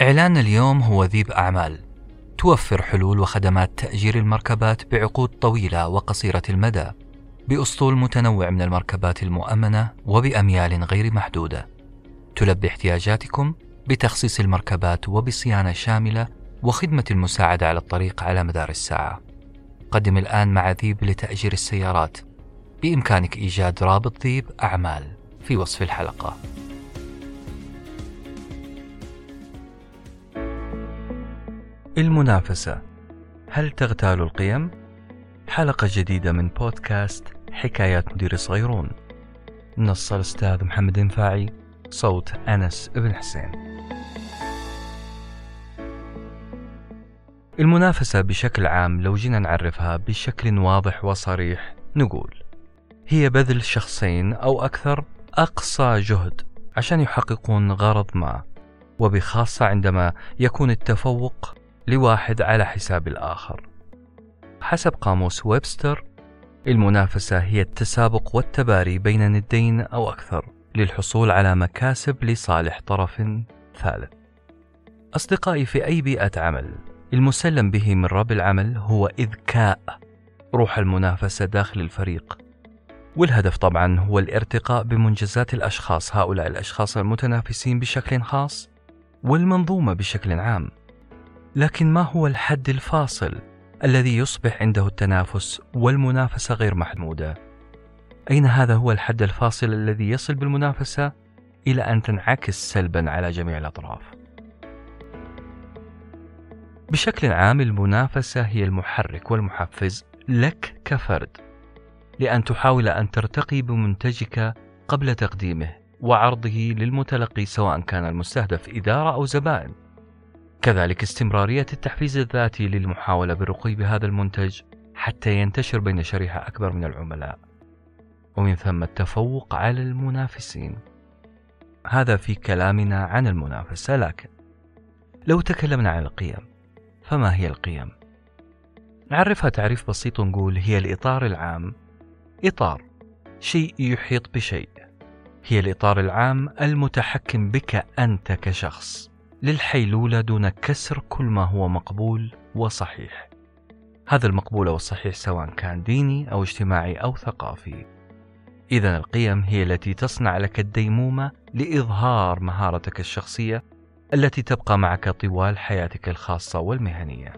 إعلان اليوم هو ذيب أعمال. توفر حلول وخدمات تأجير المركبات بعقود طويلة وقصيرة المدى بأسطول متنوع من المركبات المؤمنة وبأميال غير محدودة. تلبي احتياجاتكم بتخصيص المركبات وبصيانة شاملة وخدمة المساعدة على الطريق على مدار الساعة. قدم الآن مع ذيب لتأجير السيارات. بإمكانك إيجاد رابط ذيب أعمال في وصف الحلقة. المنافسة. هل تغتال القيم؟ حلقة جديدة من بودكاست حكايات مدير صغيرون. نص الأستاذ محمد انفاعي صوت أنس بن حسين. المنافسة بشكل عام لو جينا نعرفها بشكل واضح وصريح نقول هي بذل شخصين أو أكثر أقصى جهد عشان يحققون غرض ما وبخاصة عندما يكون التفوق لواحد على حساب الآخر. حسب قاموس ويبستر المنافسة هي التسابق والتباري بين ندين أو أكثر للحصول على مكاسب لصالح طرف ثالث. أصدقائي في أي بيئة عمل المسلم به من رب العمل هو إذكاء روح المنافسة داخل الفريق. والهدف طبعا هو الارتقاء بمنجزات الأشخاص هؤلاء الأشخاص المتنافسين بشكل خاص والمنظومة بشكل عام. لكن ما هو الحد الفاصل الذي يصبح عنده التنافس والمنافسة غير محمودة؟ أين هذا هو الحد الفاصل الذي يصل بالمنافسة إلى أن تنعكس سلبا على جميع الأطراف؟ بشكل عام المنافسة هي المحرك والمحفز لك كفرد لأن تحاول أن ترتقي بمنتجك قبل تقديمه وعرضه للمتلقي سواء كان المستهدف إدارة أو زبائن كذلك استمرارية التحفيز الذاتي للمحاولة بالرقي بهذا المنتج حتى ينتشر بين شريحة أكبر من العملاء. ومن ثم التفوق على المنافسين. هذا في كلامنا عن المنافسة لكن لو تكلمنا عن القيم فما هي القيم؟ نعرفها تعريف بسيط ونقول هي الإطار العام. إطار شيء يحيط بشيء. هي الإطار العام المتحكم بك أنت كشخص. للحيلولة دون كسر كل ما هو مقبول وصحيح. هذا المقبول أو الصحيح سواء كان ديني أو اجتماعي أو ثقافي. إذا القيم هي التي تصنع لك الديمومة لإظهار مهارتك الشخصية التي تبقى معك طوال حياتك الخاصة والمهنية.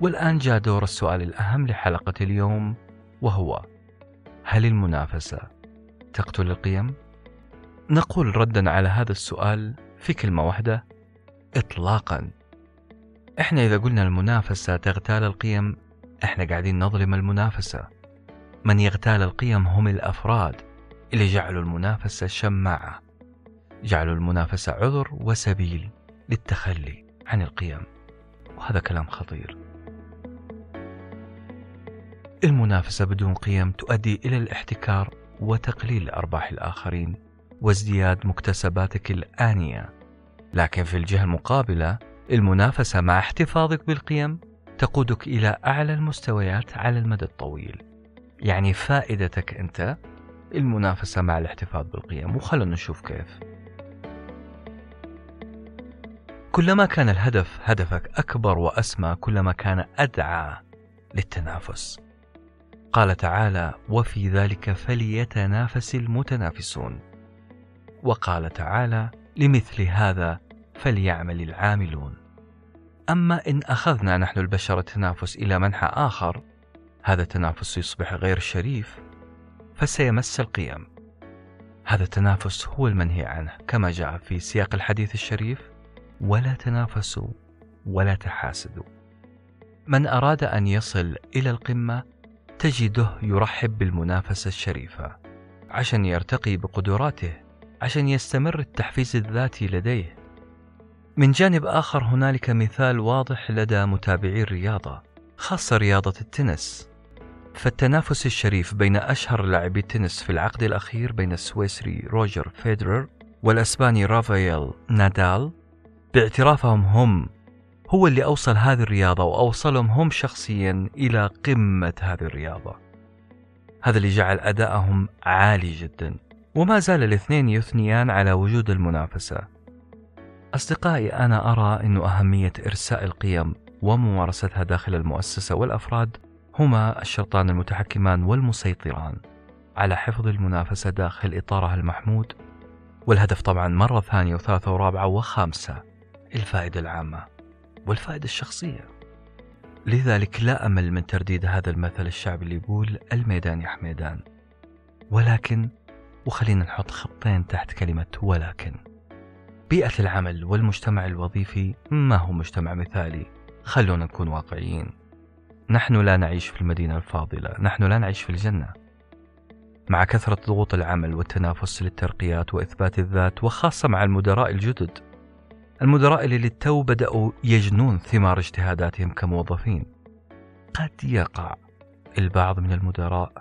والآن جاء دور السؤال الأهم لحلقة اليوم وهو: هل المنافسة تقتل القيم؟ نقول ردا على هذا السؤال في كلمة واحدة إطلاقا. إحنا إذا قلنا المنافسة تغتال القيم إحنا قاعدين نظلم المنافسة. من يغتال القيم هم الأفراد اللي جعلوا المنافسة شماعة. جعلوا المنافسة عذر وسبيل للتخلي عن القيم. وهذا كلام خطير. المنافسة بدون قيم تؤدي إلى الاحتكار وتقليل أرباح الآخرين. وازدياد مكتسباتك الآنية. لكن في الجهة المقابلة المنافسة مع احتفاظك بالقيم تقودك إلى أعلى المستويات على المدى الطويل. يعني فائدتك أنت المنافسة مع الاحتفاظ بالقيم. وخلونا نشوف كيف. كلما كان الهدف هدفك أكبر وأسمى كلما كان أدعى للتنافس. قال تعالى وفي ذلك فليتنافس المتنافسون. وقال تعالى لمثل هذا فليعمل العاملون. أما إن أخذنا نحن البشر التنافس إلى منحى آخر هذا التنافس يصبح غير شريف فسيمس القيم. هذا التنافس هو المنهي عنه كما جاء في سياق الحديث الشريف ولا تنافسوا ولا تحاسدوا. من أراد أن يصل إلى القمة تجده يرحب بالمنافسة الشريفة عشان يرتقي بقدراته عشان يستمر التحفيز الذاتي لديه. من جانب آخر هنالك مثال واضح لدى متابعي الرياضة خاصة رياضة التنس. فالتنافس الشريف بين أشهر لاعبي التنس في العقد الأخير بين السويسري روجر فيدرر والأسباني رافائيل نادال باعترافهم هم هو اللي أوصل هذه الرياضة وأوصلهم هم شخصيا إلى قمة هذه الرياضة. هذا اللي جعل أدائهم عالي جدا. وما زال الاثنين يثنيان على وجود المنافسة. أصدقائي أنا أرى أن أهمية إرساء القيم وممارستها داخل المؤسسة والأفراد هما الشرطان المتحكمان والمسيطران على حفظ المنافسة داخل إطارها المحمود والهدف طبعا مرة ثانية وثالثة ورابعة وخامسة الفائدة العامة والفائدة الشخصية. لذلك لا أمل من ترديد هذا المثل الشعبي اللي يقول الميدان يا حميدان. ولكن وخلينا نحط خطين تحت كلمة ولكن بيئة العمل والمجتمع الوظيفي ما هو مجتمع مثالي. خلونا نكون واقعيين. نحن لا نعيش في المدينة الفاضلة. نحن لا نعيش في الجنة. مع كثرة ضغوط العمل والتنافس للترقيات وإثبات الذات وخاصة مع المدراء الجدد. المدراء اللي للتو بدأوا يجنون ثمار اجتهاداتهم كموظفين. قد يقع البعض من المدراء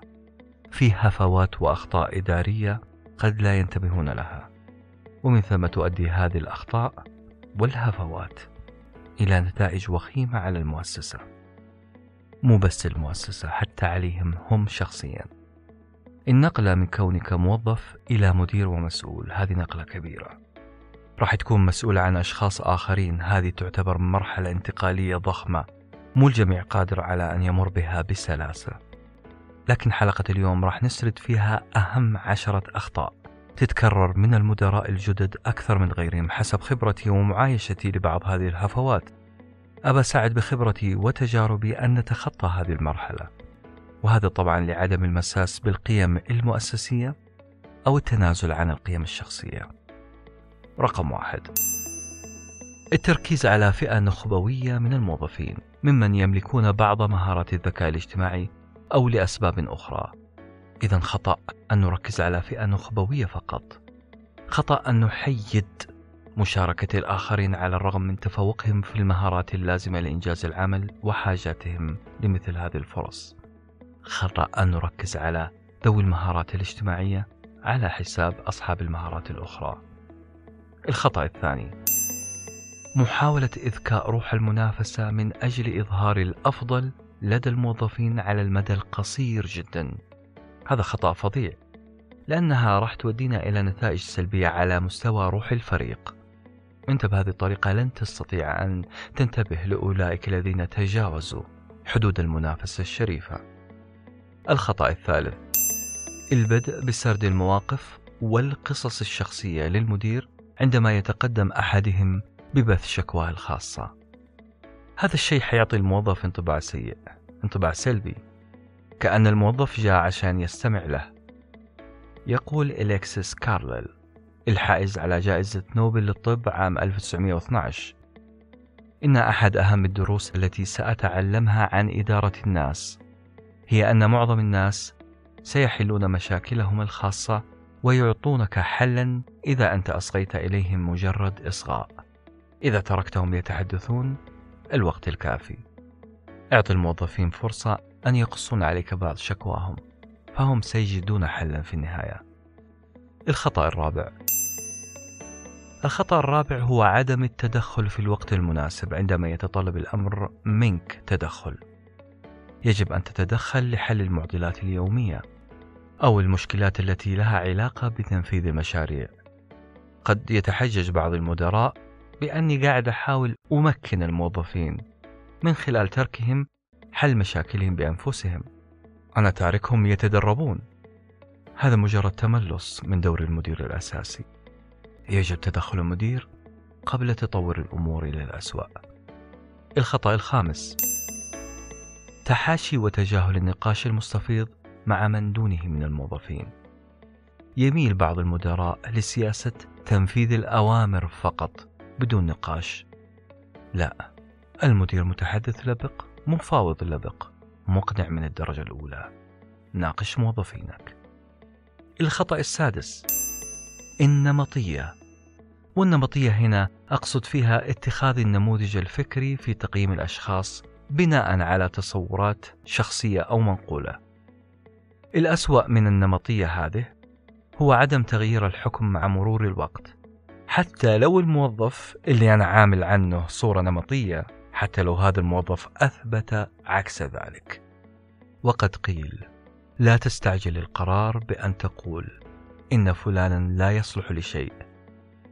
في هفوات وأخطاء إدارية قد لا ينتبهون لها. ومن ثم تؤدي هذه الأخطاء والهفوات إلى نتائج وخيمة على المؤسسة. مو بس المؤسسة حتى عليهم هم شخصيا. النقلة من كونك موظف إلى مدير ومسؤول هذه نقلة كبيرة. راح تكون مسؤول عن أشخاص آخرين هذه تعتبر مرحلة انتقالية ضخمة. مو الجميع قادر على أن يمر بها بسلاسة. لكن حلقة اليوم راح نسرد فيها أهم عشرة أخطاء. تتكرر من المدراء الجدد أكثر من غيرهم حسب خبرتي ومعايشتي لبعض هذه الهفوات. أبى أساعد بخبرتي وتجاربي أن نتخطى هذه المرحلة. وهذا طبعا لعدم المساس بالقيم المؤسسية أو التنازل عن القيم الشخصية. رقم واحد. التركيز على فئة نخبوية من الموظفين ممن يملكون بعض مهارات الذكاء الاجتماعي أو لأسباب أخرى. إذا خطأ أن نركز على فئة نخبوية فقط. خطأ أن نحيد مشاركة الآخرين على الرغم من تفوقهم في المهارات اللازمة لإنجاز العمل وحاجاتهم لمثل هذه الفرص. خطأ أن نركز على ذوي المهارات الاجتماعية على حساب أصحاب المهارات الأخرى. الخطأ الثاني محاولة إذكاء روح المنافسة من أجل إظهار الأفضل لدى الموظفين على المدى القصير جدا. هذا خطأ فظيع لأنها راح تودينا إلى نتائج سلبية على مستوى روح الفريق. أنت بهذه الطريقة لن تستطيع أن تنتبه لأولئك الذين تجاوزوا حدود المنافسة الشريفة. الخطأ الثالث البدء بسرد المواقف والقصص الشخصية للمدير عندما يتقدم أحدهم ببث شكواه الخاصة. هذا الشيء حيعطي الموظف انطباع سيء انطباع سلبي. كأن الموظف جاء عشان يستمع له. يقول إليكسيس كارلل الحائز على جائزة نوبل للطب عام 1912 إن أحد أهم الدروس التي سأتعلمها عن إدارة الناس هي أن معظم الناس سيحلون مشاكلهم الخاصة ويعطونك حلا إذا أنت أصغيت إليهم مجرد إصغاء. إذا تركتهم يتحدثون الوقت الكافي. اعط الموظفين فرصة أن يقصون عليك بعض شكواهم فهم سيجدون حلا في النهاية. الخطأ الرابع. الخطأ الرابع هو عدم التدخل في الوقت المناسب عندما يتطلب الأمر منك تدخل. يجب أن تتدخل لحل المعضلات اليومية أو المشكلات التي لها علاقة بتنفيذ المشاريع. قد يتحجج بعض المدراء بأني قاعد أحاول أمكن الموظفين من خلال تركهم حل مشاكلهم بأنفسهم. أنا تاركهم يتدربون. هذا مجرد تملص من دور المدير الأساسي. يجب تدخل المدير قبل تطور الأمور إلى الأسوأ. الخطأ الخامس تحاشي وتجاهل النقاش المستفيض مع من دونه من الموظفين. يميل بعض المدراء لسياسة تنفيذ الأوامر فقط. بدون نقاش. لا المدير متحدث لبق مفاوض لبق مقنع من الدرجة الأولى. ناقش موظفينك. الخطأ السادس. النمطية. والنمطية هنا أقصد فيها اتخاذ النموذج الفكري في تقييم الأشخاص بناء على تصورات شخصية أو منقولة. الأسوأ من النمطية هذه هو عدم تغيير الحكم مع مرور الوقت. حتى لو الموظف اللي أنا عامل عنه صورة نمطية حتى لو هذا الموظف أثبت عكس ذلك وقد قيل لا تستعجل القرار بأن تقول إن فلانا لا يصلح لشيء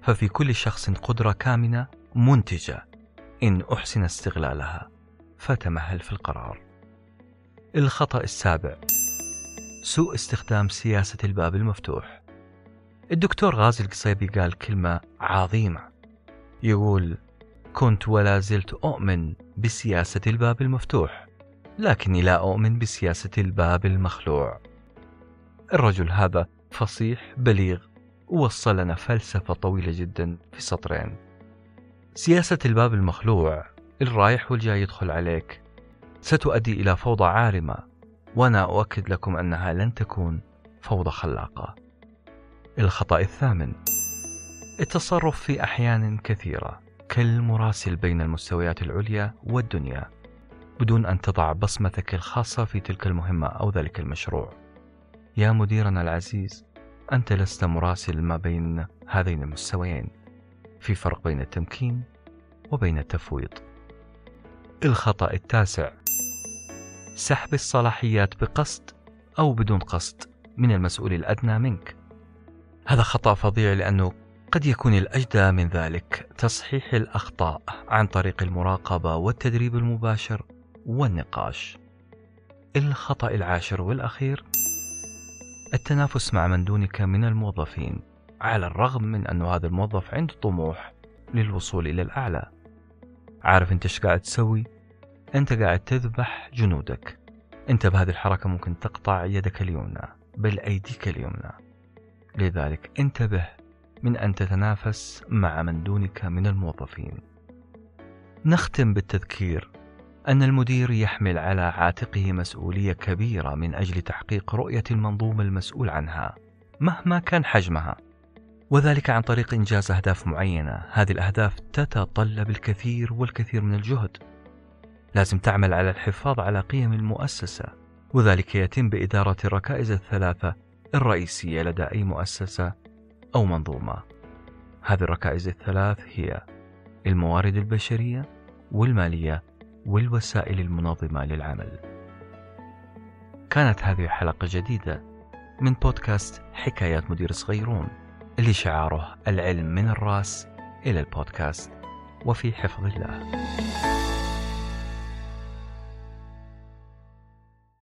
ففي كل شخص قدرة كامنة منتجة إن أحسن استغلالها فتمهل في القرار. الخطأ السابع سوء استخدام سياسة الباب المفتوح. الدكتور غازي القصيبي قال كلمة عظيمة يقول: كنت ولا زلت أؤمن بسياسة الباب المفتوح، لكني لا أؤمن بسياسة الباب المخلوع. الرجل هذا فصيح بليغ ووصل لنا فلسفة طويلة جدا في سطرين. سياسة الباب المخلوع الرايح والجاي يدخل عليك ستؤدي إلى فوضى عارمة وأنا أؤكد لكم أنها لن تكون فوضى خلاقة. الخطأ الثامن التصرف في أحيان كثيرة كالمراسل بين المستويات العليا والدنيا بدون أن تضع بصمتك الخاصة في تلك المهمة أو ذلك المشروع. يا مديرنا العزيز، أنت لست مراسل ما بين هذين المستويين. في فرق بين التمكين وبين التفويض. الخطأ التاسع سحب الصلاحيات بقصد أو بدون قصد من المسؤول الأدنى منك. هذا خطأ فظيع لأنه قد يكون الأجدى من ذلك تصحيح الأخطاء عن طريق المراقبة والتدريب المباشر والنقاش. الخطأ العاشر والأخير التنافس مع من دونك من الموظفين على الرغم من أن هذا الموظف عنده طموح للوصول إلى الأعلى. عارف أنت إيش قاعد تسوي؟ أنت قاعد تذبح جنودك. أنت بهذه الحركة ممكن تقطع يدك اليمنى بل أيديك اليمنى. لذلك انتبه من أن تتنافس مع من دونك من الموظفين. نختم بالتذكير أن المدير يحمل على عاتقه مسؤولية كبيرة من أجل تحقيق رؤية المنظومة المسؤول عنها مهما كان حجمها. وذلك عن طريق إنجاز أهداف معينة، هذه الأهداف تتطلب الكثير والكثير من الجهد. لازم تعمل على الحفاظ على قيم المؤسسة، وذلك يتم بإدارة الركائز الثلاثة الرئيسية لدى أي مؤسسة أو منظومة. هذه الركائز الثلاث هي الموارد البشرية والمالية والوسائل المنظمة للعمل. كانت هذه حلقة جديدة من بودكاست حكايات مدير صغيرون اللي شعاره العلم من الرأس إلى البودكاست وفي حفظ الله.